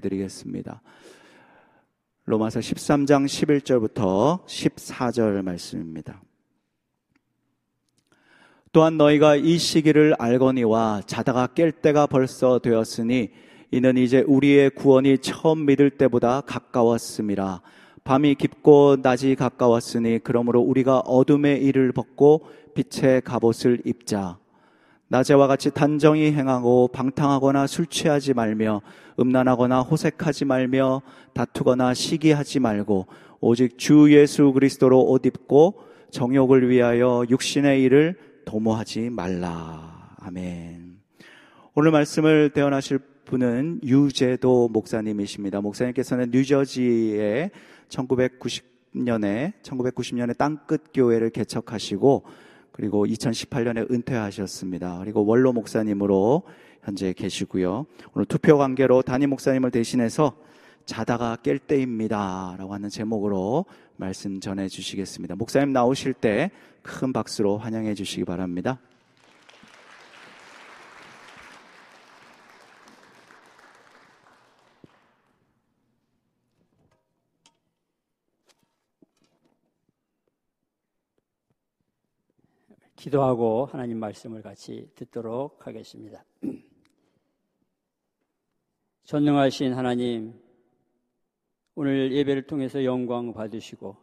드리겠습니다. 로마서 13장 11절부터 14절 말씀입니다. 또한 너희가 이 시기를 알거니와 자다가 깰 때가 벌써 되었으니 이는 이제 우리의 구원이 처음 믿을 때보다 가까웠음이라. 밤이 깊고 낮이 가까웠으니 그러므로 우리가 어둠의 일을 벗고 빛의 갑옷을 입자. 낮에와 같이 단정히 행하고 방탕하거나 술 취하지 말며 음란하거나 호색하지 말며 다투거나 시기하지 말고 오직 주 예수 그리스도로 옷 입고 정욕을 위하여 육신의 일을 도모하지 말라. 아멘. 오늘 말씀을 대언하실 분은 유재도 목사님이십니다. 목사님께서는 뉴저지에 1990년에 1990년에 땅끝 교회를 개척하시고 그리고 2018년에 은퇴하셨습니다. 그리고 원로 목사님으로 현재 계시고요. 오늘 투표 관계로 담임 목사님을 대신해서 자다가 깰 때입니다. 라고 하는 제목으로 말씀 전해 주시겠습니다. 목사님 나오실 때 큰 박수로 환영해 주시기 바랍니다. 기도하고 하나님 말씀을 같이 듣도록 하겠습니다. 전능하신 하나님, 오늘 예배를 통해서 영광 받으시고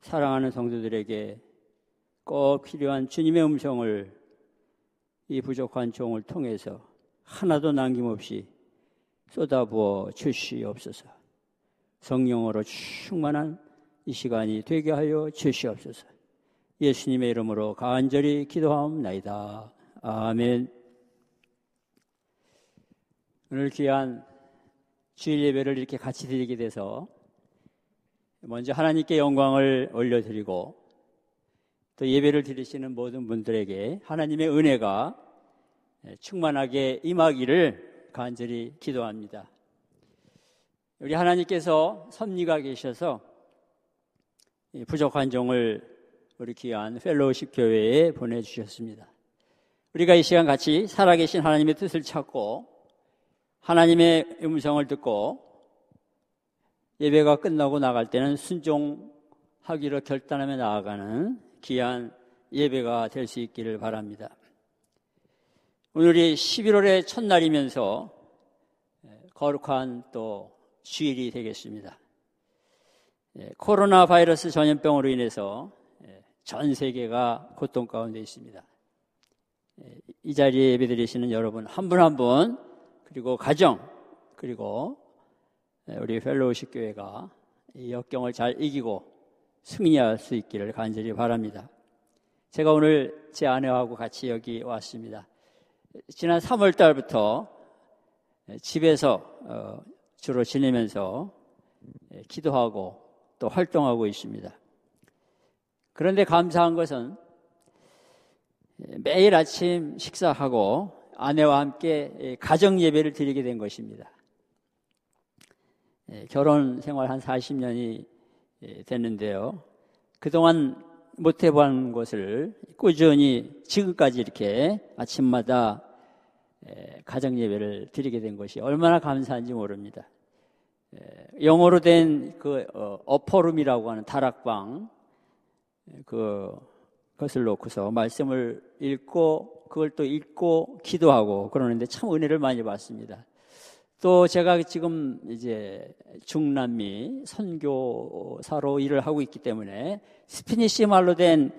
사랑하는 성도들에게 꼭 필요한 주님의 음성을 이 부족한 종을 통해서 하나도 남김없이 쏟아부어 주시옵소서. 성령으로 충만한 이 시간이 되게 하여 주시옵소서. 예수님의 이름으로 간절히 기도하옵나이다. 아멘. 오늘 귀한 주일 예배를 이렇게 같이 드리게 돼서 먼저 하나님께 영광을 올려드리고 또 예배를 드리시는 모든 분들에게 하나님의 은혜가 충만하게 임하기를 간절히 기도합니다. 우리 하나님께서 섭리가 계셔서 부족한 종을 우리 귀한 펠로우십 교회에 보내주셨습니다. 우리가 이 시간 같이 살아계신 하나님의 뜻을 찾고 하나님의 음성을 듣고 예배가 끝나고 나갈 때는 순종하기로 결단하며 나아가는 귀한 예배가 될 수 있기를 바랍니다. 오늘이 11월의 첫날이면서 거룩한 또 주일이 되겠습니다. 예, 코로나 바이러스 전염병으로 인해서 전 세계가 고통 가운데 있습니다. 예, 이 자리에 예배드리시는 여러분 한 분 한분 그리고 가정 그리고 예, 우리 펠로우십 교회가 이 역경을 잘 이기고 승리할 수 있기를 간절히 바랍니다. 제가 오늘 제 아내하고 같이 여기 왔습니다. 지난 3월 달부터 예, 집에서 어, 주로 지내면서 기도하고 또 활동하고 있습니다. 그런데 감사한 것은 매일 아침 식사하고 아내와 함께 가정 예배를 드리게 된 것입니다. 예, 결혼 생활 한 40년이 예, 됐는데요. 그동안 못 해본 것을 꾸준히 지금까지 이렇게 아침마다 예, 가정 예배를 드리게 된 것이 얼마나 감사한지 모릅니다. 영어로 된 그 어, 어퍼룸이라고 하는 다락방 그 것을 놓고서 말씀을 읽고 그걸 또 읽고 기도하고 그러는데 참 은혜를 많이 받습니다. 또 제가 지금 이제 중남미 선교사로 일을 하고 있기 때문에 Spanish 말로 된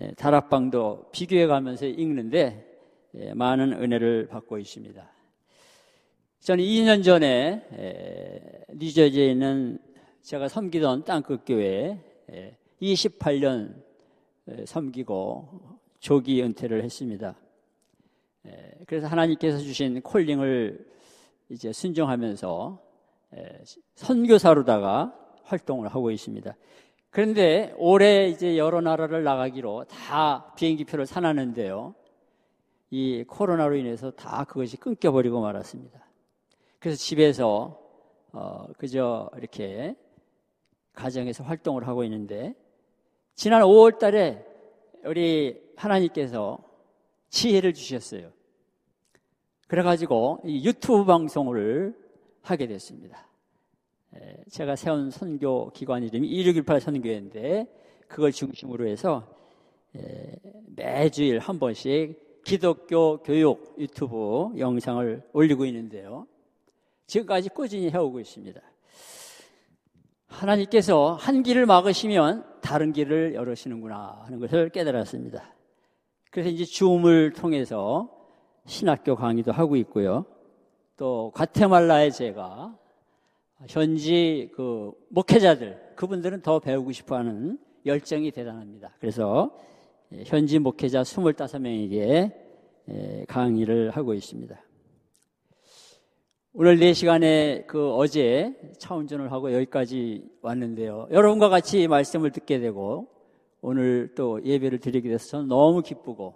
예, 다락방도 비교해 가면서 읽는데 예, 많은 은혜를 받고 있습니다. 저는 2년 전에 뉴저지에 있는 제가 섬기던 땅끝 교회 28년 섬기고 조기 은퇴를 했습니다. 그래서 하나님께서 주신 calling을 이제 순종하면서 선교사로다가 활동을 하고 있습니다. 그런데 올해 이제 여러 나라를 나가기로 다 비행기표를 사놨는데요. 이 코로나로 인해서 다 그것이 끊겨버리고 말았습니다. 그래서 집에서 어, 그저 이렇게 가정에서 활동을 하고 있는데 지난 5월 달에 우리 하나님께서 지혜를 주셨어요. 그래가지고 이 유튜브 방송을 하게 됐습니다. 제가 세운 선교 기관 이름이 2618 선교회인데 그걸 중심으로 해서 매주일 한 번씩 기독교 교육 유튜브 영상을 올리고 있는데요. 지금까지 꾸준히 해오고 있습니다. 하나님께서 한 길을 막으시면 다른 길을 열으시는구나 하는 것을 깨달았습니다. 그래서 이제 줌을 통해서 신학교 강의도 하고 있고요. 또 과테말라에 제가 현지 그 목회자들 그분들은 더 배우고 싶어하는 열정이 대단합니다. 그래서 현지 목회자 25명에게 강의를 하고 있습니다. 오늘 4시간에 그 어제 차 운전을 하고 여기까지 왔는데요. 여러분과 같이 말씀을 듣게 되고 오늘 또 예배를 드리게 돼서 저는 너무 기쁘고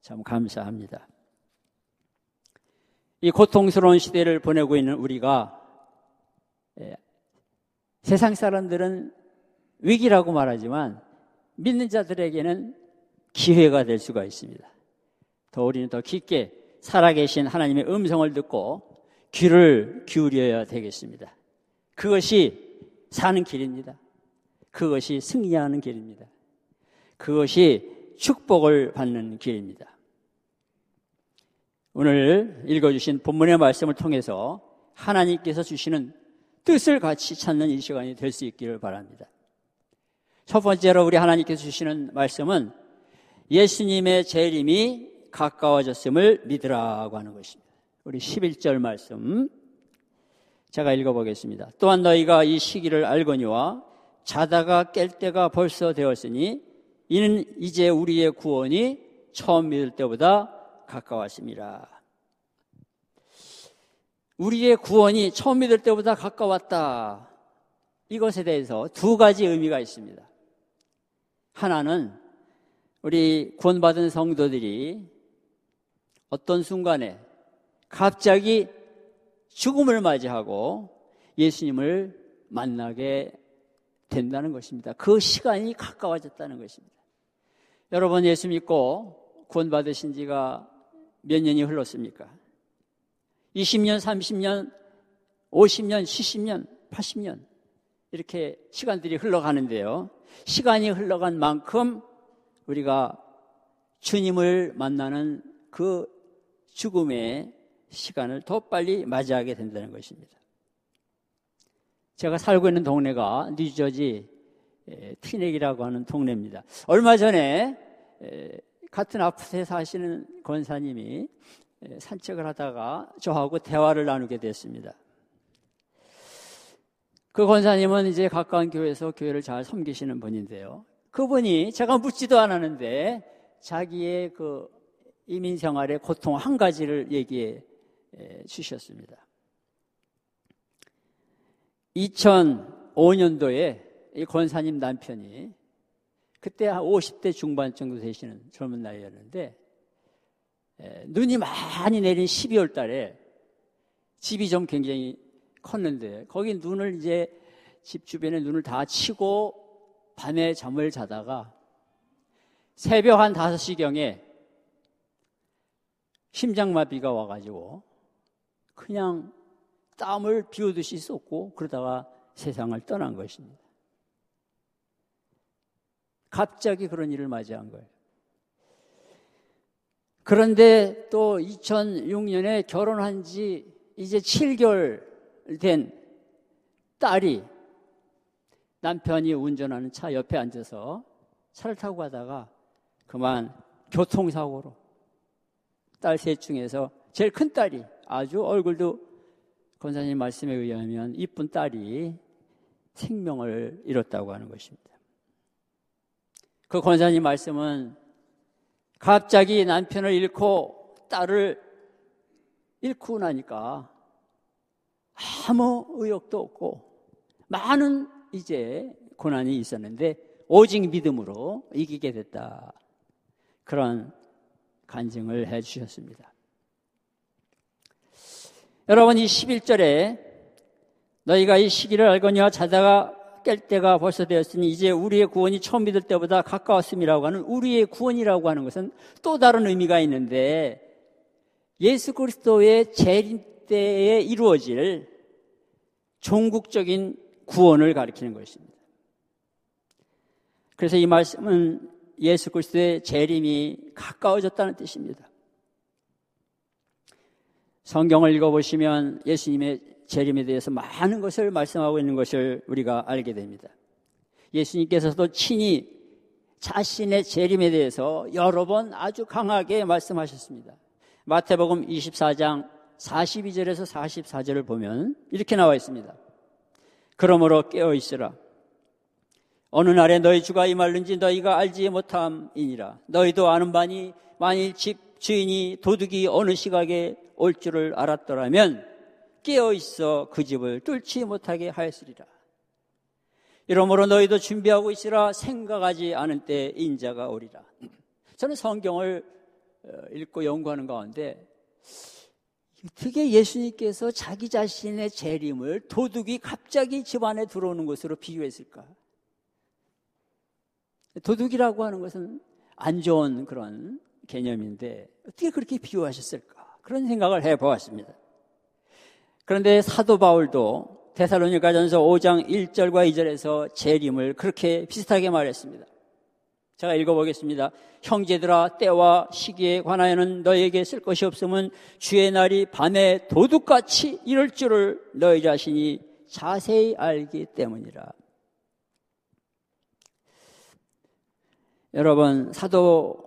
참 감사합니다. 이 고통스러운 시대를 보내고 있는 우리가 예, 세상 사람들은 위기라고 말하지만 믿는 자들에게는 기회가 될 수가 있습니다. 더 우리는 더 깊게 살아계신 하나님의 음성을 듣고 귀를 기울여야 되겠습니다. 그것이 사는 길입니다. 그것이 승리하는 길입니다. 그것이 축복을 받는 길입니다. 오늘 읽어주신 본문의 말씀을 통해서 하나님께서 주시는 뜻을 같이 찾는 이 시간이 될 수 있기를 바랍니다. 첫 번째로 우리 하나님께서 주시는 말씀은 예수님의 재림이 가까워졌음을 믿으라고 하는 것입니다. 우리 11절 말씀 제가 읽어보겠습니다. 또한 너희가 이 시기를 알거니와 자다가 깰 때가 벌써 되었으니 이는 이제 우리의 구원이 처음 믿을 때보다 가까웠습니다. 우리의 구원이 처음 믿을 때보다 가까웠다. 이것에 대해서 두 가지 의미가 있습니다. 하나는 우리 구원받은 성도들이 어떤 순간에 갑자기 죽음을 맞이하고 예수님을 만나게 된다는 것입니다. 그 시간이 가까워졌다는 것입니다. 여러분 예수 믿고 구원받으신 지가 몇 년이 흘렀습니까? 20년, 30년, 50년, 70년, 80년 이렇게 시간들이 흘러가는데요. 시간이 흘러간 만큼 우리가 주님을 만나는 그 죽음의 시간을 더 빨리 맞이하게 된다는 것입니다. 제가 살고 있는 동네가 뉴저지 티넥이라고 하는 동네입니다. 얼마 전에 같은 아파트에 사시는 권사님이 산책을 하다가 저하고 대화를 나누게 됐습니다. 그 권사님은 이제 가까운 교회에서 교회를 잘 섬기시는 분인데요. 그분이 제가 묻지도 않았는데 자기의 그 이민 생활의 고통 한 가지를 얘기해 주셨습니다. 2005년도에 이 권사님 남편이 그때 한 50대 중반 정도 되시는 젊은 나이였는데 눈이 많이 내린 12월 달에 집이 좀 굉장히 컸는데 거기 눈을 이제 집 주변에 눈을 다 치고 밤에 잠을 자다가 새벽 한 5시경에 심장마비가 와가지고 그냥 땀을 비우듯이 쏟고 그러다가 세상을 떠난 것입니다. 갑자기 그런 일을 맞이한 거예요. 그런데 또 2006년에 결혼한 지 이제 7개월 된 딸이 남편이 운전하는 차 옆에 앉아서 차를 타고 가다가 그만 교통사고로 딸 셋 중에서 제일 큰 딸이 아주 얼굴도 권사님 말씀에 의하면 이쁜 딸이 생명을 잃었다고 하는 것입니다. 그 권사님 말씀은 갑자기 남편을 잃고 딸을 잃고 나니까 아무 의욕도 없고 많은 이제 고난이 있었는데 오직 믿음으로 이기게 됐다. 그런 간증을 해 주셨습니다. 여러분 이 11절에 너희가 이 시기를 알거니와 자다가 깰 때가 벌써 되었으니 이제 우리의 구원이 처음 믿을 때보다 가까웠음이라고 하는 우리의 구원이라고 하는 것은 또 다른 의미가 있는데 예수 그리스도의 재림 때에 이루어질 종국적인 구원을 가리키는 것입니다. 그래서 이 말씀은 예수 그리스도의 재림이 가까워졌다는 뜻입니다. 성경을 읽어보시면 예수님의 재림에 대해서 많은 것을 말씀하고 있는 것을 우리가 알게 됩니다. 예수님께서도 친히 자신의 재림에 대해서 여러 번 아주 강하게 말씀하셨습니다. 마태복음 24장 42절에서 44절을 보면 이렇게 나와 있습니다. 그러므로 깨어 있으라. 어느 날에 너희 주가 임할는지 너희가 알지 못함이니라. 너희도 아는 바니 만일 집 주인이 도둑이 어느 시각에 올 줄을 알았더라면 깨어 있어 그 집을 뚫지 못하게 하였으리라. 이러므로 너희도 준비하고 있으라 생각하지 않은 때 인자가 오리라. 저는 성경을 어, 읽고 연구하는 가운데 어떻게 예수님께서 자기 자신의 재림을 도둑이 갑자기 집안에 들어오는 것으로 비유했을까? 도둑이라고 하는 것은 안 좋은 그런 개념인데 어떻게 그렇게 비유하셨을까? 그런 생각을 해 보았습니다. 그런데 사도 바울도 데살로니가전서 5장 1절과 2절에서 재림을 그렇게 비슷하게 말했습니다. 제가 읽어보겠습니다. 형제들아 때와 시기에 관하여는 너에게 쓸 것이 없으면 주의 날이 밤에 도둑같이 이럴 줄을 너희 자신이 자세히 알기 때문이라. 여러분 사도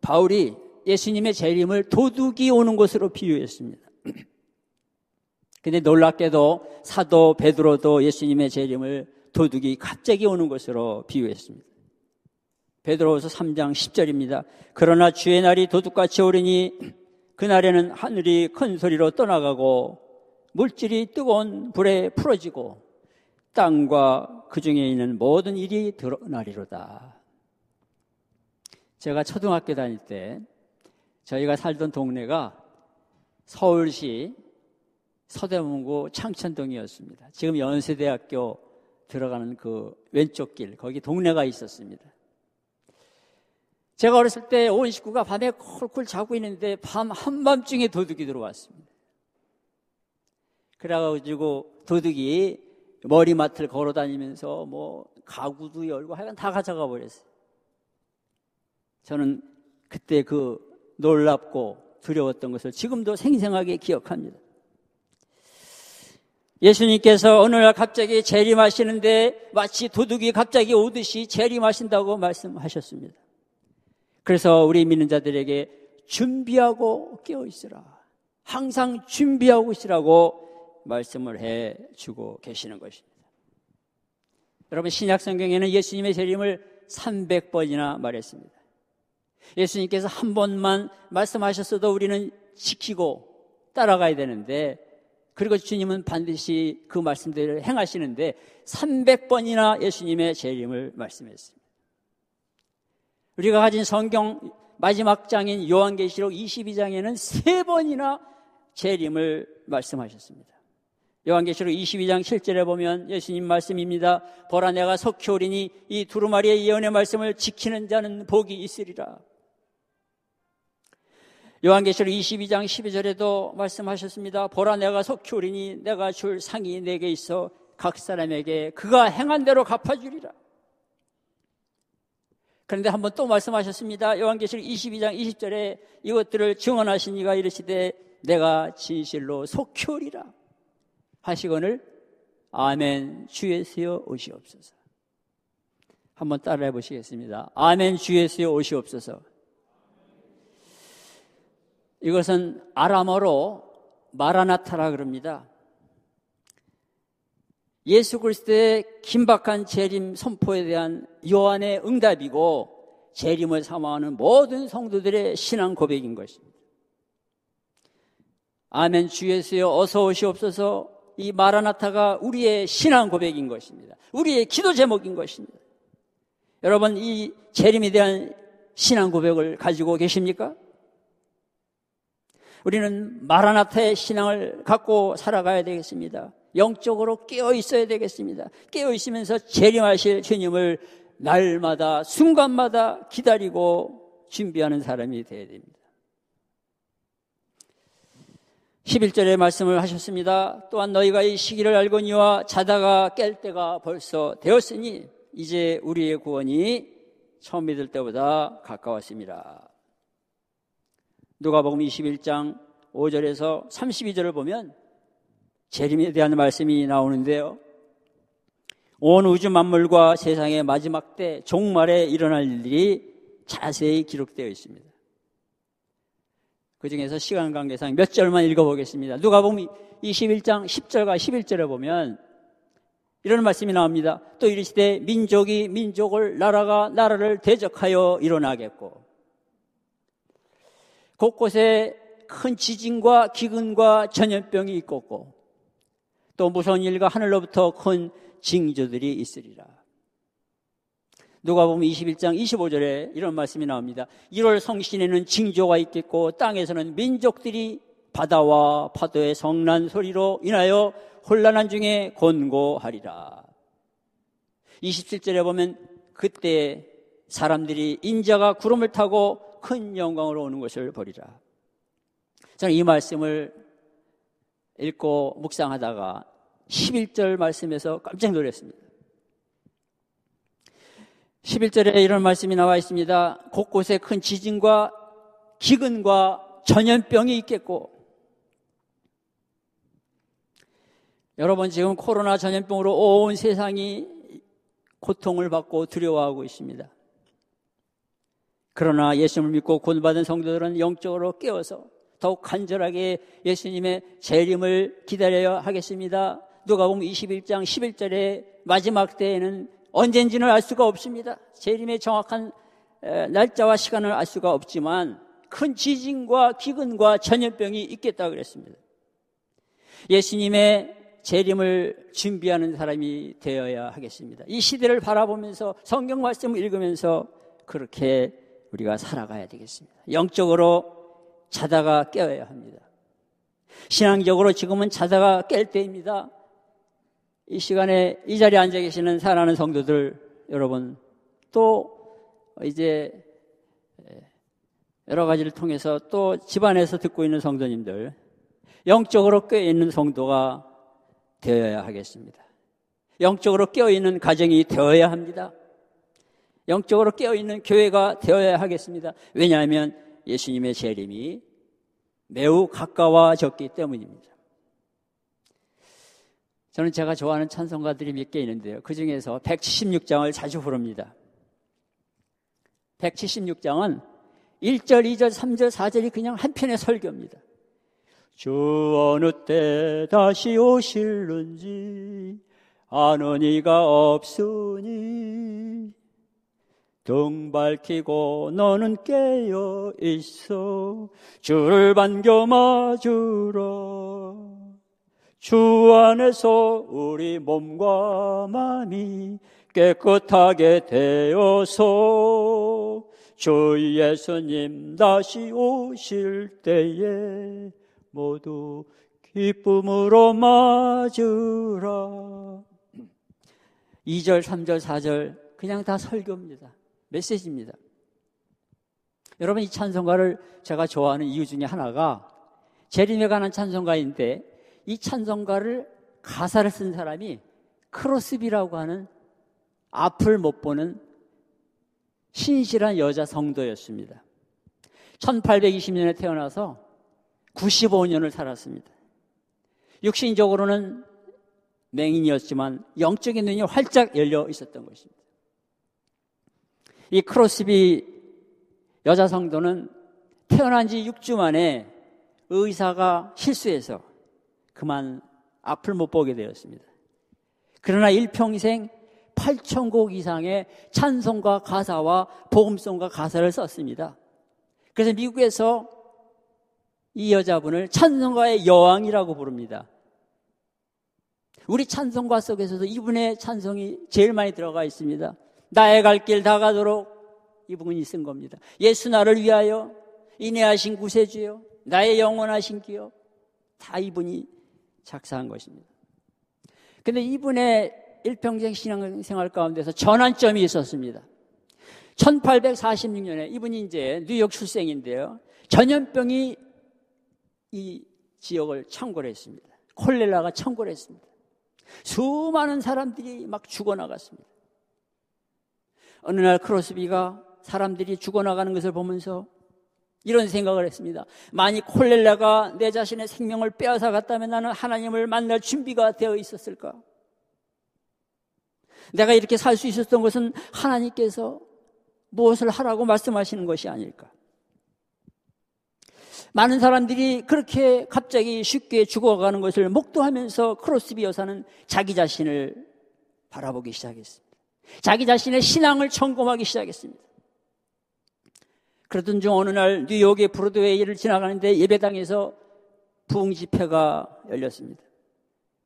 바울이 예수님의 재림을 도둑이 오는 것으로 비유했습니다. 근데 놀랍게도 사도 베드로도 예수님의 재림을 도둑이 갑자기 오는 것으로 비유했습니다. 베드로후서 3장 10절입니다. 그러나 주의 날이 도둑같이 오르니 그날에는 하늘이 큰 소리로 떠나가고 물질이 뜨거운 불에 풀어지고 땅과 그 중에 있는 모든 일이 드러나리로다. 제가 초등학교 다닐 때 저희가 살던 동네가 서울시 서대문구 창천동이었습니다. 지금 연세대학교 들어가는 그 왼쪽 길, 거기 동네가 있었습니다. 제가 어렸을 때온 식구가 밤에 콜콜 자고 있는데 밤 한밤중에 도둑이 들어왔습니다. 그래가지고 도둑이 머리맡을 걸어 다니면서 뭐 가구도 열고 하여간 다 가져가 버렸어요. 저는 그때 그 놀랍고 두려웠던 것을 지금도 생생하게 기억합니다. 예수님께서 어느 날 갑자기 재림하시는데 마치 도둑이 갑자기 오듯이 재림하신다고 말씀하셨습니다. 그래서 우리 믿는 자들에게 준비하고 깨어 있으라. 항상 준비하고 있으라고 말씀을 해 주고 계시는 것입니다. 여러분 신약 성경에는 예수님의 재림을 300번이나 말했습니다. 예수님께서 한 번만 말씀하셨어도 우리는 지키고 따라가야 되는데 그리고 주님은 반드시 그 말씀대로 행하시는데 300번이나 예수님의 재림을 말씀했습니다. 우리가 가진 성경 마지막 장인 요한계시록 22장에는 세 번이나 재림을 말씀하셨습니다. 요한계시록 22장 7절에 보면 예수님 말씀입니다. 보라 내가 속히 오리니 이 두루마리의 예언의 말씀을 지키는 자는 복이 있으리라. 요한계시록 22장 12절에도 말씀하셨습니다. 보라 내가 속히 오리니 내가 줄 상이 내게 있어 각 사람에게 그가 행한 대로 갚아주리라. 그런데 한번 또 말씀하셨습니다. 요한계시록 22장 20절에 이것들을 증언하신 이가 이르시되 내가 진실로 속히 오리라 하시거늘 아멘 주 예수여 오시옵소서. 한번 따라해 보시겠습니다. 아멘 주 예수여 오시옵소서. 이것은 아람어로 마라나타라 그럽니다. 예수 그리스도의 긴박한 재림 선포에 대한 요한의 응답이고 재림을 사모하는 모든 성도들의 신앙 고백인 것입니다. 아멘 주 예수여 어서 오시옵소서 이 마라나타가 우리의 신앙 고백인 것입니다. 우리의 기도 제목인 것입니다. 여러분 이 재림에 대한 신앙 고백을 가지고 계십니까? 우리는 마라나타의 신앙을 갖고 살아가야 되겠습니다. 영적으로 깨어 있어야 되겠습니다. 깨어 있으면서 재림하실 주님을 날마다 순간마다 기다리고 준비하는 사람이 되어야 됩니다. 11절의 말씀을 하셨습니다. 또한 너희가 이 시기를 알거니와 자다가 깰 때가 벌써 되었으니 이제 우리의 구원이 처음 믿을 때보다 가까웠습니다. 누가복음 21장 5절에서 32절을 보면 재림에 대한 말씀이 나오는데요. 온 우주 만물과 세상의 마지막 때 종말에 일어날 일들이 자세히 기록되어 있습니다. 그 중에서 시간 관계상 몇 절만 읽어보겠습니다. 누가 보면 21장 10절과 11절에 보면 이런 말씀이 나옵니다. 또 이르시되 민족이 민족을 나라가 나라를 대적하여 일어나겠고 곳곳에 큰 지진과 기근과 전염병이 있겠고 또 무서운 일과 하늘로부터 큰 징조들이 있으리라. 누가 보면 21장 25절에 이런 말씀이 나옵니다. 1월 성신에는 징조가 있겠고 땅에서는 민족들이 바다와 파도의 성난 소리로 인하여 혼란한 중에 곤고하리라. 27절에 보면 그때 사람들이 인자가 구름을 타고 큰 영광으로 오는 것을 보리라. 저는 이 말씀을 읽고 묵상하다가 11절 말씀에서 깜짝 놀랐습니다. 11절에 이런 말씀이 나와 있습니다. 곳곳에 큰 지진과 기근과 전염병이 있겠고 여러분 지금 코로나 전염병으로 온 세상이 고통을 받고 두려워하고 있습니다. 그러나 예수님을 믿고 구원받은 성도들은 영적으로 깨어서 더욱 간절하게 예수님의 재림을 기다려야 하겠습니다. 누가 보면 21장 11절에 마지막 때에는 언젠지는 알 수가 없습니다. 재림의 정확한 날짜와 시간을 알 수가 없지만 큰 지진과 기근과 전염병이 있겠다 그랬습니다. 예수님의 재림을 준비하는 사람이 되어야 하겠습니다. 이 시대를 바라보면서 성경 말씀을 읽으면서 그렇게 우리가 살아가야 되겠습니다. 영적으로 자다가 깨어야 합니다. 신앙적으로 지금은 자다가 깰 때입니다. 이 시간에 이 자리에 앉아 계시는 사랑하는 성도들 여러분 또 이제 여러 가지를 통해서 또 집안에서 듣고 있는 성도님들 영적으로 깨어 있는 성도가 되어야 하겠습니다. 영적으로 깨어 있는 가정이 되어야 합니다. 영적으로 깨어 있는 교회가 되어야 하겠습니다. 왜냐하면 예수님의 재림이 매우 가까워졌기 때문입니다. 저는 제가 좋아하는 찬송가들이 몇 개 있는데요. 그 중에서 176장을 자주 부릅니다. 176장은 1절, 2절, 3절, 4절이 그냥 한 편의 설교입니다. 주 어느 때 다시 오실는지 아는 이가 없으니 등 밝히고 너는 깨어 있어 주를 반겨 맞으라 주 안에서 우리 몸과 마음이 깨끗하게 되어서 주 예수님 다시 오실 때에 모두 기쁨으로 맞으라. 2절, 3절, 4절 그냥 다 설교입니다. 메시지입니다. 여러분 이 찬송가를 제가 좋아하는 이유 중에 하나가 재림에 관한 찬송가인데 이 찬송가를 가사를 쓴 사람이 크로스비라고 하는 앞을 못 보는 신실한 여자 성도였습니다. 1820년에 태어나서 95년을 살았습니다. 육신적으로는 맹인이었지만 영적인 눈이 활짝 열려 있었던 것입니다. 이 크로스비 여자 성도는 태어난 지 6주 만에 의사가 실수해서 그만 앞을 못 보게 되었습니다. 그러나 일평생 8천곡 이상의 찬송과 가사와 복음송과 가사를 썼습니다. 그래서 미국에서 이 여자분을 찬송가의 여왕이라고 부릅니다. 우리 찬송가 속에서도 이분의 찬송이 제일 많이 들어가 있습니다. 나의 갈 길 다 가도록 이분이 쓴 겁니다. 예수 나를 위하여 인내하신 구세주여 나의 영원하신 기여 다 이분이 작사한 것입니다. 근데 이분의 일평생 신앙생활 가운데서 전환점이 있었습니다. 1846년에 이분이 이제 뉴욕 출생인데요. 전염병이 이 지역을 창궐 했습니다. 콜레라가 창궐 했습니다. 수많은 사람들이 막 죽어나갔습니다. 어느 날 크로스비가 사람들이 죽어나가는 것을 보면서 이런 생각을 했습니다. 만약 콜렐라가 내 자신의 생명을 빼앗아 갔다면 나는 하나님을 만날 준비가 되어 있었을까? 내가 이렇게 살 수 있었던 것은 하나님께서 무엇을 하라고 말씀하시는 것이 아닐까? 많은 사람들이 그렇게 갑자기 쉽게 죽어가는 것을 목도하면서 크로스비 여사는 자기 자신을 바라보기 시작했습니다. 자기 자신의 신앙을 점검하기 시작했습니다. 그러던 중 어느 날 뉴욕의 브로드웨이를 지나가는데 예배당에서 부흥 집회가 열렸습니다.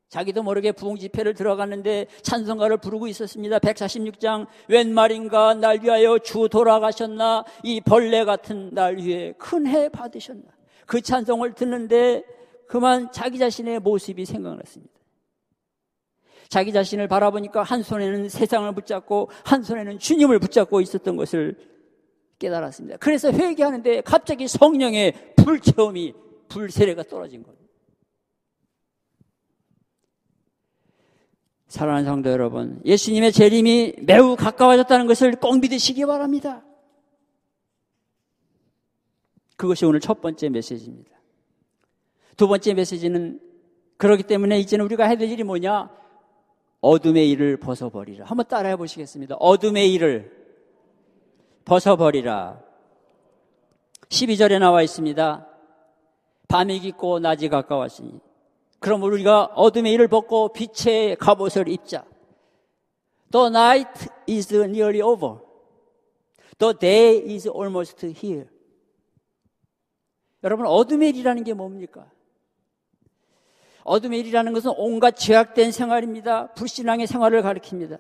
자기도 모르게 부흥 집회를 들어갔는데 찬송가를 부르고 있었습니다. 146장 웬 말인가 날 위하여 주 돌아가셨나 이 벌레 같은 날 위해 큰 해 받으셨나 그 찬송을 듣는데 그만 자기 자신의 모습이 생각났습니다. 자기 자신을 바라보니까 한 손에는 세상을 붙잡고 한 손에는 주님을 붙잡고 있었던 것을 깨달았습니다. 그래서 회개하는데 갑자기 성령의 불체험이 불세례가 떨어진 거예요. 사랑하는 성도 여러분, 예수님의 재림이 매우 가까워졌다는 것을 꼭 믿으시기 바랍니다. 그것이 오늘 첫 번째 메시지입니다. 두 번째 메시지는 그렇기 때문에 이제는 우리가 해야 될 일이 뭐냐? 어둠의 일을 벗어버리라. 한번 따라해 보시겠습니다. 어둠의 일을 벗어버리라. 12절에 나와 있습니다. 밤이 깊고 낮이 가까웠으니. 그럼 우리가 어둠의 일을 벗고 빛의 갑옷을 입자. The night is nearly over. The day is almost here. 여러분, 어둠의 일이라는 게 뭡니까? 어둠의 일이라는 것은 온갖 죄악된 생활입니다. 불신앙의 생활을 가리킵니다.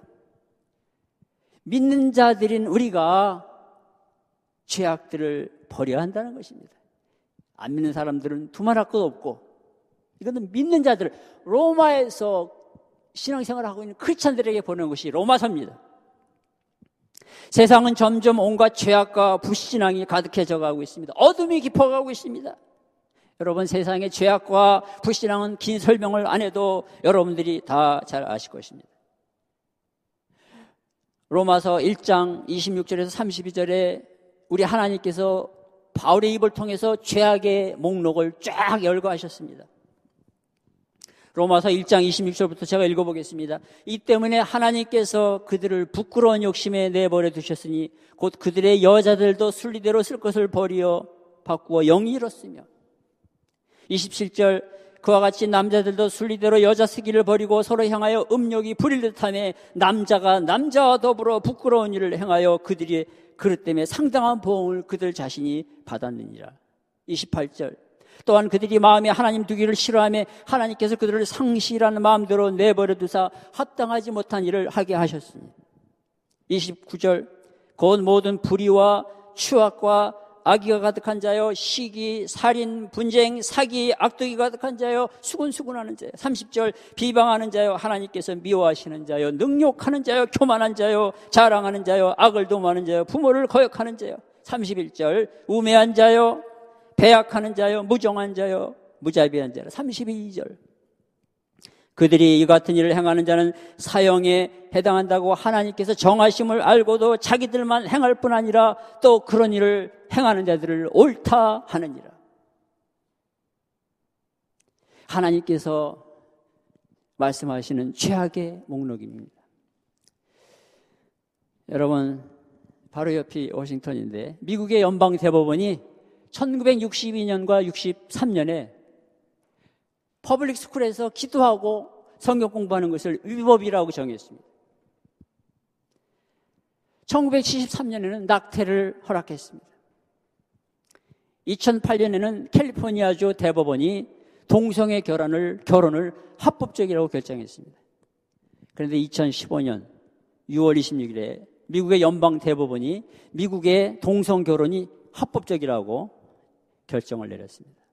믿는 자들인 우리가 죄악들을 버려야 한다는 것입니다. 안 믿는 사람들은 두말할 것 없고 이거는 믿는 자들 로마에서 신앙생활을 하고 있는 크리스찬들에게 보내는 것이 로마서입니다. 세상은 점점 온갖 죄악과 불신앙이 가득해져 가고 있습니다. 어둠이 깊어가고 있습니다. 여러분 세상의 죄악과 불신앙은 긴 설명을 안 해도 여러분들이 다 잘 아실 것입니다. 로마서 1장 26절에서 32절에 우리 하나님께서 바울의 입을 통해서 죄악의 목록을 쫙 열거하셨습니다. 로마서 1장 26절부터 제가 읽어보겠습니다. 이 때문에 하나님께서 그들을 부끄러운 욕심에 내버려 두셨으니 곧 그들의 여자들도 순리대로 쓸 것을 버리어 바꾸어 영이 잃었으며 27절 그와 같이 남자들도 순리대로 여자 쓰기를 버리고 서로 향하여 음욕이 부릴 듯하며 남자가 남자와 더불어 부끄러운 일을 행하여 그들이 그릇 때문에 상당한 보응을 그들 자신이 받았느니라. 28절. 또한 그들이 마음에 하나님 두기를 싫어하며 하나님께서 그들을 상실하는 마음대로 내버려 두사 합당하지 못한 일을 하게 하셨으니. 29절. 곧 모든 불의와 추악과 악의가 가득한 자여 시기, 살인, 분쟁, 사기, 악독이 가득한 자여 수군수군하는 자여 30절 비방하는 자여 하나님께서 미워하시는 자여 능욕하는 자여 교만한 자여 자랑하는 자여 악을 도모하는 자여 부모를 거역하는 자여 31절 우매한 자여 배약하는 자여 무정한 자여 무자비한 자여 32절 그들이 이 같은 일을 행하는 자는 사형에 해당한다고 하나님께서 정하심을 알고도 자기들만 행할 뿐 아니라 또 그런 일을 행하는 자들을 옳다 하느니라. 하나님께서 말씀하시는 최악의 목록입니다. 여러분, 바로 옆이 워싱턴인데, 미국의 연방 대법원이 1962년과 63년에 public school에서 기도하고 성경 공부하는 것을 위법이라고 정했습니다. 1973년에는 낙태를 허락했습니다. 2008년에는 캘리포니아주 대법원이 동성애 결혼을, 결혼을 합법적이라고 결정했습니다. 그런데 2015년 6월 26일에 미국의 연방 대법원이 미국의 동성 결혼이 합법적이라고 결정을 내렸습니다.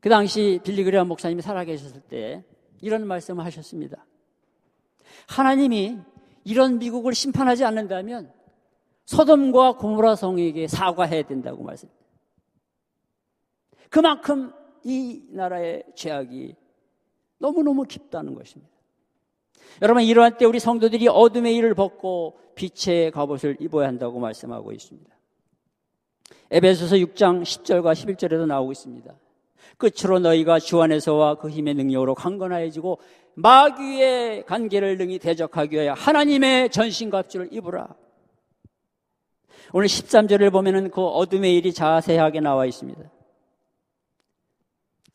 그 당시 빌리그레아 목사님이 살아계셨을 때 이런 말씀을 하셨습니다. 하나님이 이런 미국을 심판하지 않는다면 소돔과 고모라 성에게 사과해야 된다고 말씀. 그만큼 이 나라의 죄악이 너무너무 깊다는 것입니다. 여러분, 이러한 때 우리 성도들이 어둠의 일을 벗고 빛의 갑옷을 입어야 한다고 말씀하고 있습니다. 에베소서 6장 10절과 11절에도 나오고 있습니다. 끝으로 너희가 주 안에서와 그 힘의 능력으로 강건하여지고 마귀의 관계를 능히 대적하기 위하여 하나님의 전신갑주를 입으라. 오늘 13절을 보면은 그 어둠의 일이 자세하게 나와 있습니다.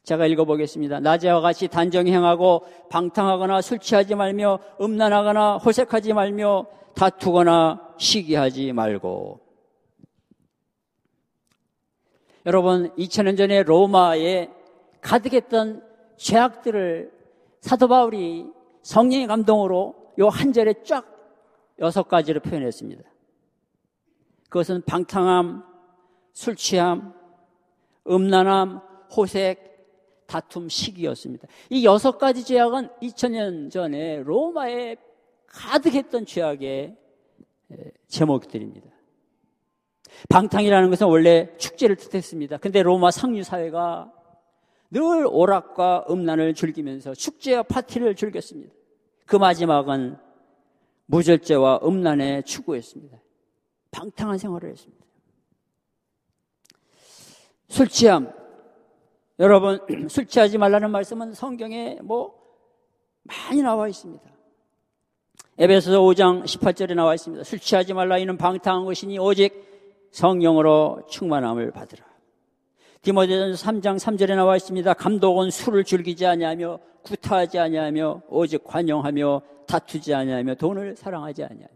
제가 읽어보겠습니다. 낮에와 같이 단정 행하고 방탕하거나 술 취하지 말며 음란하거나 호색하지 말며 다투거나 시기하지 말고. 여러분, 2000년 전에 로마에 가득했던 죄악들을 사도 바울이 성령의 감동으로 요 한 절에 쫙 여섯 가지로 표현했습니다. 그것은 방탕함, 술 취함, 음란함, 호색, 다툼 시기였습니다. 이 여섯 가지 죄악은 2000년 전에 로마에 가득했던 죄악의 제목들입니다. 방탕이라는 것은 원래 축제를 뜻했습니다. 근데 로마 상류 사회가 늘 오락과 음란을 즐기면서 축제와 파티를 즐겼습니다. 그 마지막은 무절제와 음란에 추구했습니다. 방탕한 생활을 했습니다. 술 취함, 여러분, 술 취하지 말라는 말씀은 성경에 뭐 많이 나와 있습니다. 에베소서 5장 18절에 나와 있습니다. 술 취하지 말라 이는 방탕한 것이니 오직 성령으로 충만함을 받으라. 디모데전서 3장 3절에 나와 있습니다. 감독은 술을 즐기지 아니하며 구타하지 아니하며 오직 관용하며 다투지 아니하며 돈을 사랑하지 아니하며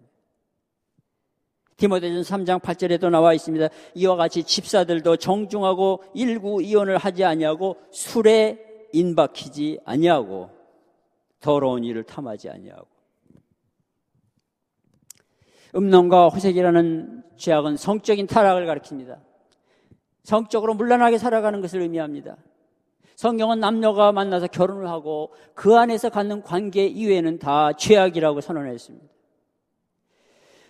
디모데전 3장 8절에도 나와 있습니다. 이와 같이 집사들도 정중하고 일구 이혼을 하지 아니하고 술에 인박히지 아니하고 더러운 일을 탐하지 아니하고 음란과 호색이라는 죄악은 성적인 타락을 가리킵니다. 성적으로 물란하게 살아가는 것을 의미합니다. 성경은 남녀가 만나서 결혼을 하고 그 안에서 갖는 관계 이외에는 다 죄악이라고 선언했습니다.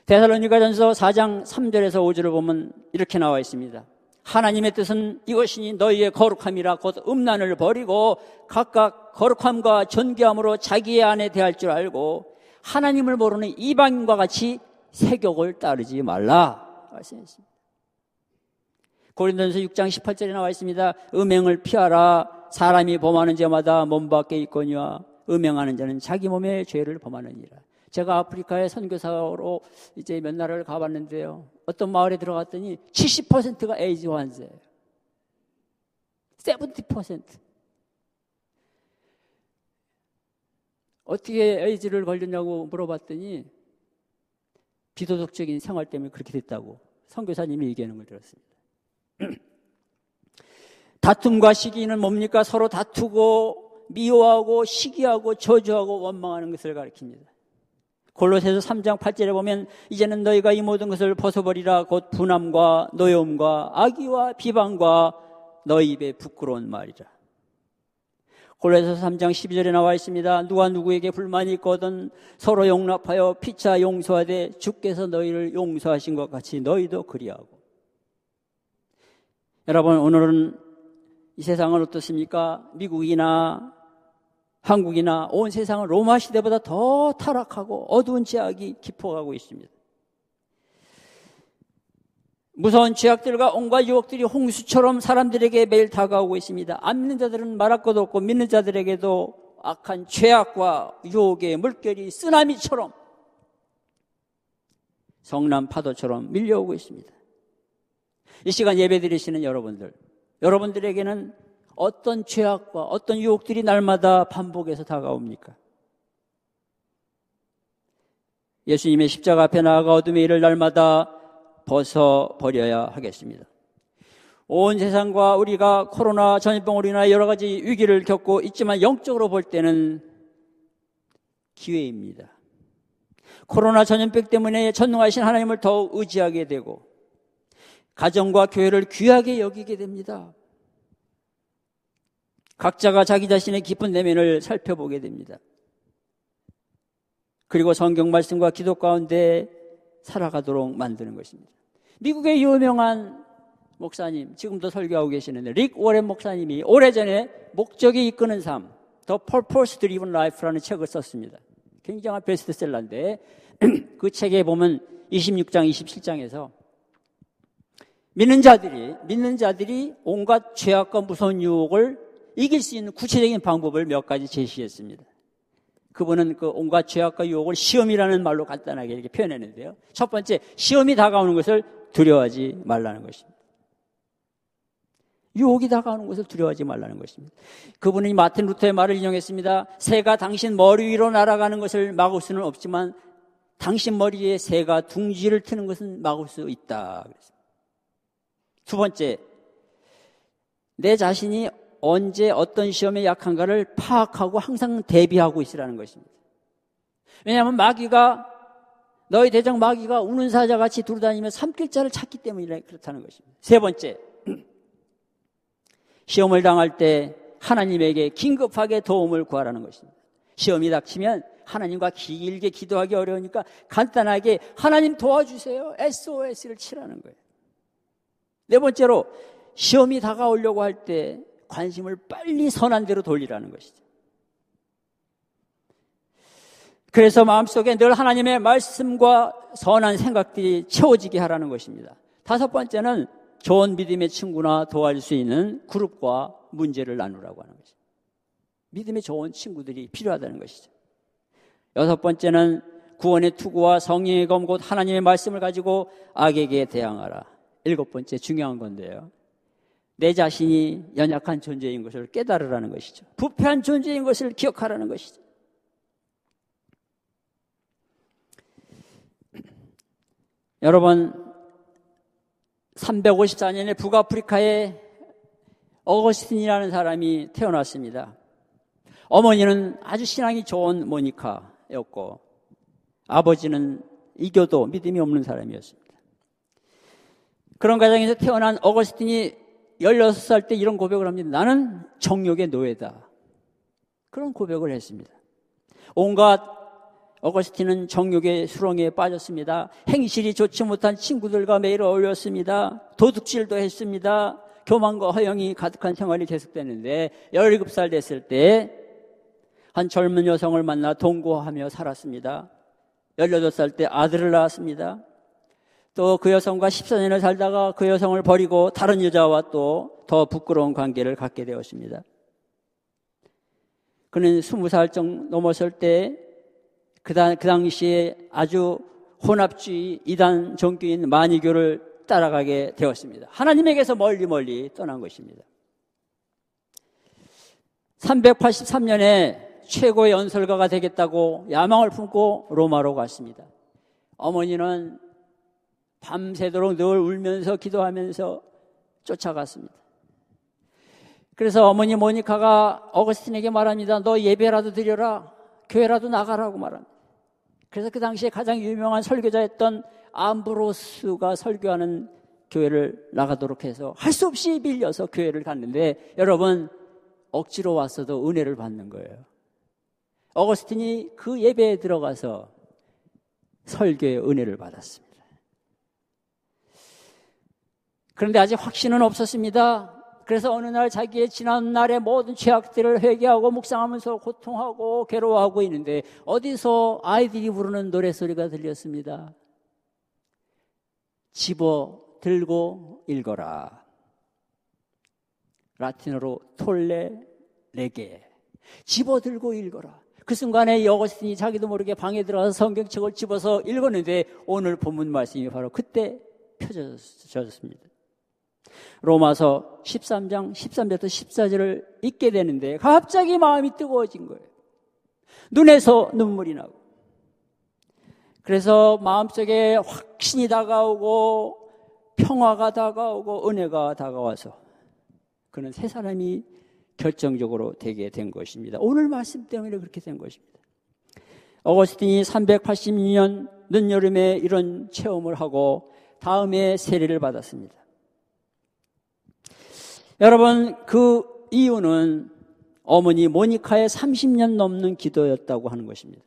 데살로니가전서 4장 3절에서 5절을 보면 이렇게 나와 있습니다. 하나님의 뜻은 이것이니 너희의 거룩함이라 곧 음란을 버리고 각각 거룩함과 존귀함으로 자기의 안에 대할 줄 알고 하나님을 모르는 이방인과 같이 세격을 따르지 말라 말씀했습니다. 고린도전서 6장 18절에 나와 있습니다. 음행을 피하라 사람이 범하는 죄마다 몸 밖에 있거니와 음행하는 자는 자기 몸의 죄를 범하느니라. 제가 아프리카에 선교사로 이제 몇 나라를 가봤는데요. 어떤 마을에 들어갔더니 70%가 에이즈 환자예요. 70%. 어떻게 에이즈를 걸렸냐고 물어봤더니 비도덕적인 생활 때문에 그렇게 됐다고 선교사님이 얘기하는 걸 들었습니다. 다툼과 시기는 뭡니까? 서로 다투고 미워하고 시기하고 저주하고 원망하는 것을 가리킵니다. 골로새서 3장 8절에 보면 이제는 너희가 이 모든 것을 벗어버리라 곧 분함과 노여움과 악의와 비방과 너희 입에 부끄러운 말이라. 골로새서 3장 12절에 나와 있습니다. 누가 누구에게 불만이 있거든 서로 용납하여 피차 용서하되 주께서 너희를 용서하신 것 같이 너희도 그리하고. 여러분 오늘은 이 세상은 어떻습니까? 미국이나 한국이나 온 세상은 로마 시대보다 더 타락하고 어두운 죄악이 깊어가고 있습니다. 무서운 죄악들과 온갖 유혹들이 홍수처럼 사람들에게 매일 다가오고 있습니다. 안 믿는 자들은 말할 것도 없고 믿는 자들에게도 악한 죄악과 유혹의 물결이 쓰나미처럼 성남 파도처럼 밀려오고 있습니다. 이 시간 예배 드리시는 여러분들, 여러분들에게는 어떤 죄악과 어떤 유혹들이 날마다 반복해서 다가옵니까? 예수님의 십자가 앞에 나아가 어둠의 일을 날마다 벗어버려야 하겠습니다. 온 세상과 우리가 코로나 전염병으로 인하 여러 가지 위기를 겪고 있지만 영적으로 볼 때는 기회입니다. 코로나 전염병 때문에 전능하신 하나님을 더욱 의지하게 되고 가정과 교회를 귀하게 여기게 됩니다. 각자가 자기 자신의 깊은 내면을 살펴보게 됩니다. 그리고 성경 말씀과 기도 가운데 살아가도록 만드는 것입니다. 미국의 유명한 목사님, 지금도 설교하고 계시는데, 릭 워렌 목사님이 오래전에 목적이 이끄는 삶, The Purpose Driven Life라는 책을 썼습니다. 굉장한 베스트셀러인데, 그 책에 보면 26장, 27장에서 믿는 자들이, 믿는 자들이 온갖 죄악과 무서운 유혹을 이길 수 있는 구체적인 방법을 몇 가지 제시했습니다. 그분은 그 온갖 죄악과 유혹을 시험이라는 말로 간단하게 이렇게 표현했는데요. 첫 번째, 시험이 다가오는 것을 두려워하지 말라는 것입니다. 유혹이 다가오는 것을 두려워하지 말라는 것입니다. 그분이 마틴 루터의 말을 인용했습니다. 새가 당신 머리 위로 날아가는 것을 막을 수는 없지만 당신 머리에 새가 둥지를 트는 것은 막을 수 있다. 두 번째, 내 자신이 언제 어떤 시험에 약한가를 파악하고 항상 대비하고 있으라는 것입니다. 왜냐하면 마귀가 너희 대장 마귀가 우는 사자 같이 두루다니며 삼킬 자를 찾기 때문에 그렇다는 것입니다. 세 번째, 시험을 당할 때 하나님에게 긴급하게 도움을 구하라는 것입니다. 시험이 닥치면 하나님과 길게 기도하기 어려우니까 간단하게 하나님 도와주세요. SOS를 치라는 거예요. 네 번째로 시험이 다가오려고 할 때 관심을 빨리 선한 대로 돌리라는 것이죠. 그래서 마음속에 늘 하나님의 말씀과 선한 생각들이 채워지게 하라는 것입니다. 다섯 번째는 좋은 믿음의 친구나 도와줄 수 있는 그룹과 문제를 나누라고 하는 것입니다. 믿음의 좋은 친구들이 필요하다는 것이죠. 여섯 번째는 구원의 투구와 성령의 검, 곧 하나님의 말씀을 가지고 악에게 대항하라. 일곱 번째 중요한 건데요. 내 자신이 연약한 존재인 것을 깨달으라는 것이죠. 부패한 존재인 것을 기억하라는 것이죠. 여러분, 354년에 북아프리카에 어거스틴이라는 사람이 태어났습니다. 어머니는 아주 신앙이 좋은 모니카였고 아버지는 이교도 믿음이 없는 사람이었습니다. 그런 가정에서 태어난 어거스틴이 16살 때 이런 고백을 합니다. 나는 정욕의 노예다. 그런 고백을 했습니다. 온갖 어거스틴은 정욕의 수렁에 빠졌습니다. 행실이 좋지 못한 친구들과 매일 어울렸습니다. 도둑질도 했습니다. 교만과 허영이 가득한 생활이 계속되는데 17살 됐을 때 한 젊은 여성을 만나 동거하며 살았습니다. 18살 때 아들을 낳았습니다. 또 그 여성과 14년을 살다가 그 여성을 버리고 다른 여자와 또 더 부끄러운 관계를 갖게 되었습니다. 그는 20살 정 넘었을 때 그, 그 당시에 아주 혼합주의 이단 종교인 마니교를 따라가게 되었습니다. 하나님에게서 멀리 멀리 떠난 것입니다. 383년에 최고의 연설가가 되겠다고 야망을 품고 로마로 갔습니다. 어머니는 밤새도록 늘 울면서 기도하면서 쫓아갔습니다. 그래서 어머니 모니카가 어거스틴에게 말합니다. 너 예배라도 드려라. 교회라도 나가라고 말합니다. 그래서 그 당시에 가장 유명한 설교자였던 암브로스가 설교하는 교회를 나가도록 해서 할 수 없이 빌려서 교회를 갔는데 여러분 억지로 왔어도 은혜를 받는 거예요. 어거스틴이 그 예배에 들어가서 설교의 은혜를 받았습니다. 그런데 아직 확신은 없었습니다. 그래서 어느 날 자기의 지난 날의 모든 죄악들을 회개하고 묵상하면서 고통하고 괴로워하고 있는데 어디서 아이들이 부르는 노래소리가 들렸습니다. 집어 들고 읽어라. 라틴어로 톨레 레게. 집어 들고 읽어라. 그 순간에 여거스틴이 자기도 모르게 방에 들어가서 성경책을 집어서 읽었는데 오늘 본문 말씀이 바로 그때 펴졌습니다. 로마서 13장 13절부터 14절을 읽게 되는데 갑자기 마음이 뜨거워진 거예요. 눈에서 눈물이 나고. 그래서 마음속에 확신이 다가오고 평화가 다가오고 은혜가 다가와서 그는 새 사람이 결정적으로 되게 된 것입니다. 오늘 말씀 때문에 그렇게 된 것입니다. 어거스틴이 382년 늦여름에 이런 체험을 하고 다음에 세례를 받았습니다. 여러분, 그 이유는 어머니 모니카의 30년 넘는 기도였다고 하는 것입니다.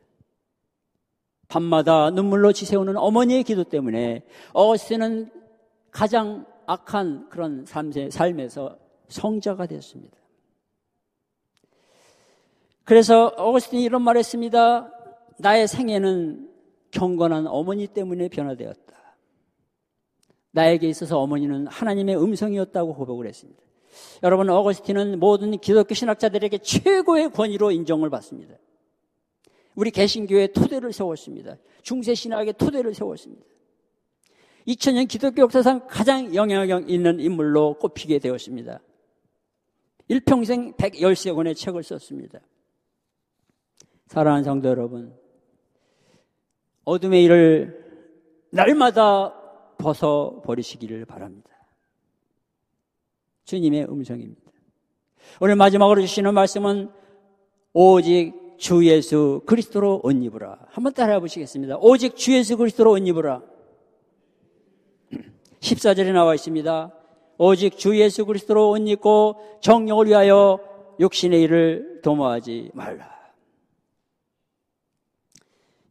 밤마다 눈물로 지새우는 어머니의 기도 때문에 어거스틴은 가장 악한 그런 삶에서 성자가 됐습니다. 그래서 어거스틴이 이런 말을 했습니다. 나의 생애는 경건한 어머니 때문에 변화되었다. 나에게 있어서 어머니는 하나님의 음성이었다고 고백을 했습니다. 여러분, 어거스틴은 모든 기독교 신학자들에게 최고의 권위로 인정을 받습니다. 우리 개신교의 토대를 세웠습니다. 중세 신학의 토대를 세웠습니다. 2000년 기독교 역사상 가장 영향력 있는 인물로 꼽히게 되었습니다. 일평생 113권의 책을 썼습니다. 사랑하는 성도 여러분, 어둠의 일을 날마다 벗어버리시기를 바랍니다. 주님의 음성입니다. 오늘 마지막으로 주시는 말씀은 오직 주 예수 그리스도로 옷 입으라. 한번 따라해 보시겠습니다. 오직 주 예수 그리스도로 옷 입으라. 14절에 나와 있습니다. 오직 주 예수 그리스도로 옷 입고 정령을 위하여 육신의 일을 도모하지 말라.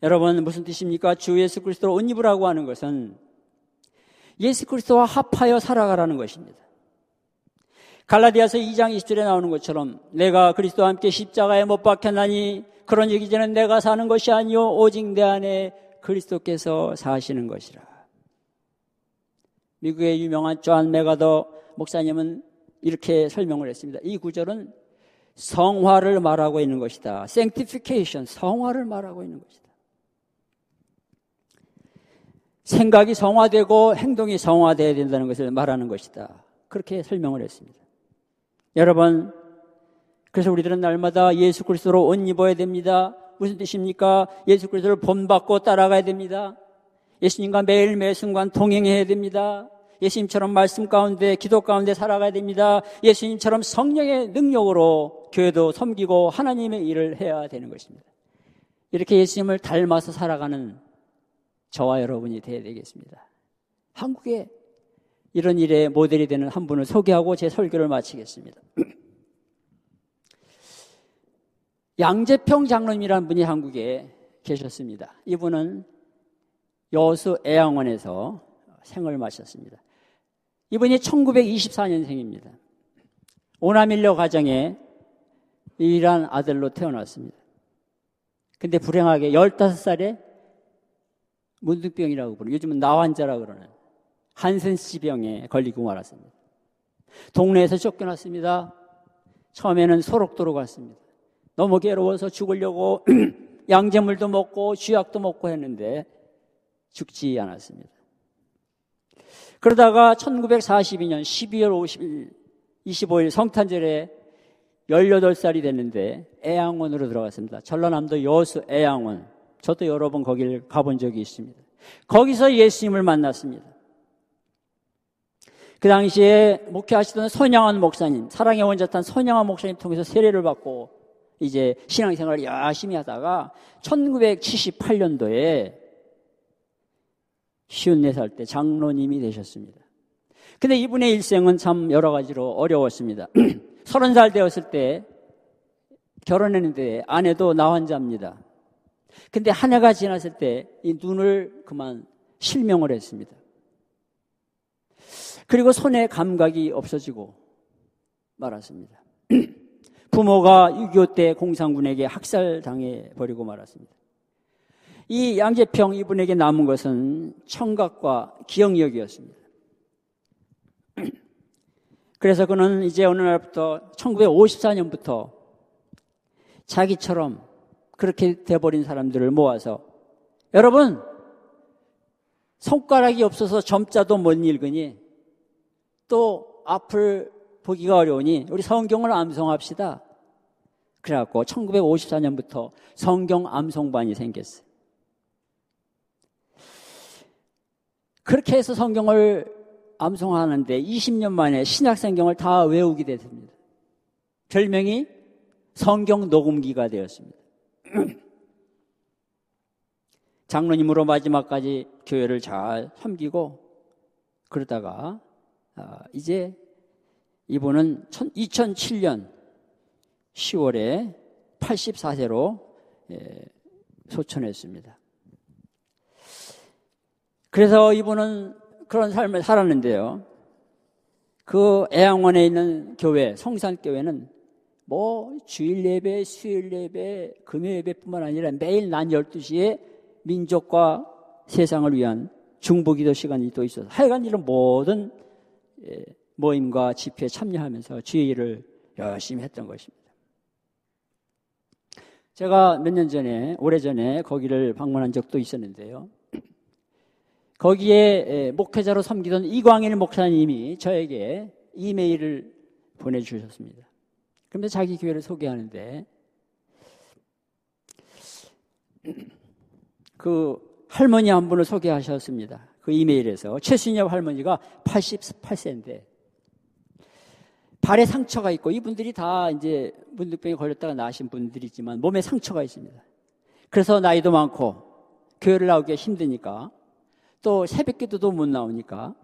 여러분 무슨 뜻입니까? 주 예수 그리스도로 옷 입으라고 하는 것은 예수 그리스도와 합하여 살아가라는 것입니다. 갈라디아서 2장 20절에 나오는 것처럼 내가 그리스도와 함께 십자가에 못 박혔나니 그런 얘기 전에 내가 사는 것이 아니요 오직 내 안에 그리스도께서 사시는 것이라. 미국의 유명한 존 맥아더 목사님은 이렇게 설명을 했습니다. 이 구절은 성화를 말하고 있는 것이다. sanctification, 성화를 말하고 있는 것이다. 생각이 성화되고 행동이 성화되어야 된다는 것을 말하는 것이다. 그렇게 설명을 했습니다. 여러분, 그래서 우리들은 날마다 예수 그리스도로 옷 입어야 됩니다. 무슨 뜻입니까? 예수 그리스도를 본받고 따라가야 됩니다. 예수님과 매일 매 순간 동행해야 됩니다. 예수님처럼 말씀 가운데, 기도 가운데 살아가야 됩니다. 예수님처럼 성령의 능력으로 교회도 섬기고 하나님의 일을 해야 되는 것입니다. 이렇게 예수님을 닮아서 살아가는 저와 여러분이 되어야 되겠습니다. 한국에 이런 일에 모델이 되는 한 분을 소개하고 제 설교를 마치겠습니다. 양재평 장로님이라는 분이 한국에 계셨습니다. 이분은 여수 애양원에서 생을 마셨습니다. 이분이 1924년생입니다. 오나밀려 가정에 유일한 아들로 태어났습니다. 근데 불행하게 15살에 문득병이라고 부르는 요즘은 나환자라 그러는 한센시병에 걸리고 말았습니다. 동네에서 쫓겨났습니다. 처음에는 소록도로 갔습니다. 너무 괴로워서 죽으려고 양재물도 먹고 쥐약도 먹고 했는데 죽지 않았습니다. 그러다가 1942년 12월 50일, 25일 성탄절에 18살이 됐는데 애양원으로 들어갔습니다. 전라남도 여수 애양원. 저도 여러 번 거기를 가본 적이 있습니다. 거기서 예수님을 만났습니다. 그 당시에 목회하시던 손양원 목사님, 사랑의 원자탄 손양원 목사님 통해서 세례를 받고 이제 신앙생활을 열심히 하다가 1978년도에 54살 때 장로님이 되셨습니다. 근데 이분의 일생은 참 여러 가지로 어려웠습니다. 30살 되었을 때 결혼했는데 아내도 나 환자입니다. 근데 한 해가 지났을 때 이 눈을 그만 실명을 했습니다. 그리고 손에 감각이 없어지고 말았습니다. 부모가 6.25 때 공산군에게 학살당해 버리고 말았습니다. 이 양재평 이분에게 남은 것은 청각과 기억력이었습니다. 그래서 그는 이제 어느 날부터 1954년부터 자기처럼 그렇게 돼버린 사람들을 모아서 여러분 손가락이 없어서 점자도 못 읽으니 또 앞을 보기가 어려우니 우리 성경을 암송합시다. 그래갖고 1954년부터 성경 암송반이 생겼어요. 그렇게 해서 성경을 암송하는데 20년 만에 신약 성경을 다 외우게 됐습니다. 별명이 성경 녹음기가 되었습니다. 장로님으로 마지막까지 교회를 잘 섬기고 그러다가 아, 이제 이분은 2007년 10월에 84세로 예, 소천했습니다. 그래서 이분은 그런 삶을 살았는데요. 그 애양원에 있는 교회, 성산교회는 뭐 주일 예배, 수요일 예배, 금요 예배뿐만 아니라 매일 낮 12시에 민족과 세상을 위한 중보기도 시간이 또 있어서 하여간 이런 모든 예, 모임과 집회에 참여하면서 주의 일을 열심히 했던 것입니다. 제가 몇 년 전에, 오래전에 거기를 방문한 적도 있었는데요. 거기에 목회자로 섬기던 이광일 목사님이 저에게 이메일을 보내주셨습니다. 그런데 자기 교회를 소개하는데 그 할머니 한 분을 소개하셨습니다. 그 이메일에서 최순엽 할머니가 88세인데 발에 상처가 있고 이분들이 다 이제 문득병에 걸렸다가 나으신 분들이지만 몸에 상처가 있습니다. 그래서 나이도 많고 교회를 나오기 힘드니까 또 새벽 기도도 못 나오니까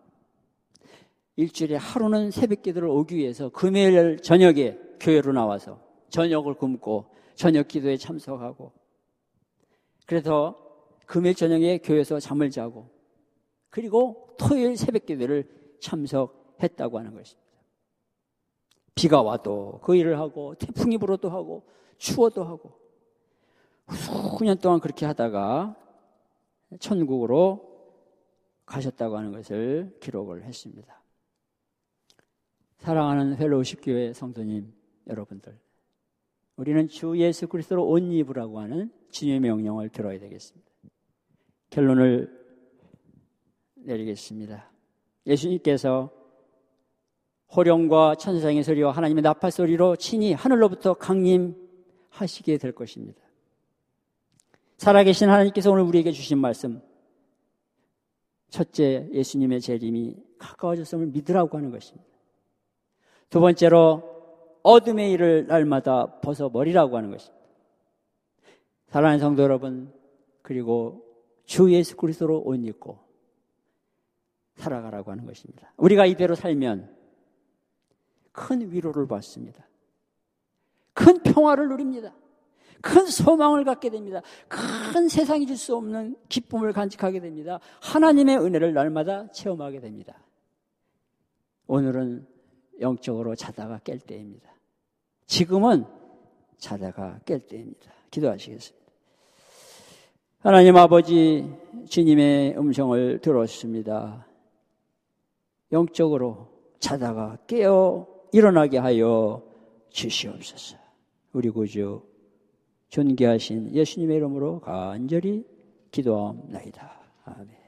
일주일에 하루는 새벽 기도를 오기 위해서 금요일 저녁에 교회로 나와서 저녁을 굶고 저녁 기도에 참석하고 그래서 금요일 저녁에 교회에서 잠을 자고 그리고 토요일 새벽 기도를 참석했다고 하는 것입니다. 비가 와도 그 일을 하고 태풍이 불어도 하고 추워도 하고 수년 동안 그렇게 하다가 천국으로 가셨다고 하는 것을 기록을 했습니다. 사랑하는 펠로우십 교회 성도님 여러분들, 우리는 주 예수 그리스도로 옷 입으라고 하는 주님의 명령을 들어야 되겠습니다. 결론을 내리겠습니다. 예수님께서 호령과 천사의 소리와 하나님의 나팔 소리로 친히 하늘로부터 강림하시게 될 것입니다. 살아계신 하나님께서 오늘 우리에게 주신 말씀 첫째, 예수님의 재림이 가까워졌음을 믿으라고 하는 것입니다. 두 번째로, 어둠의 일을 날마다 벗어버리라고 하는 것입니다. 사랑하는 성도 여러분, 그리고 주 예수 그리스도로 옷 입고 살아가라고 하는 것입니다. 우리가 이대로 살면 큰 위로를 받습니다. 큰 평화를 누립니다. 큰 소망을 갖게 됩니다. 큰 세상이 줄 수 없는 기쁨을 간직하게 됩니다. 하나님의 은혜를 날마다 체험하게 됩니다. 오늘은 영적으로 자다가 깰 때입니다. 지금은 자다가 깰 때입니다. 기도하시겠습니다. 하나님 아버지 주님의 음성을 들었습니다. 영적으로 자다가 깨어 일어나게 하여 주시옵소서. 우리 구주 존귀하신 예수님의 이름으로 간절히 기도하옵나이다. 아멘.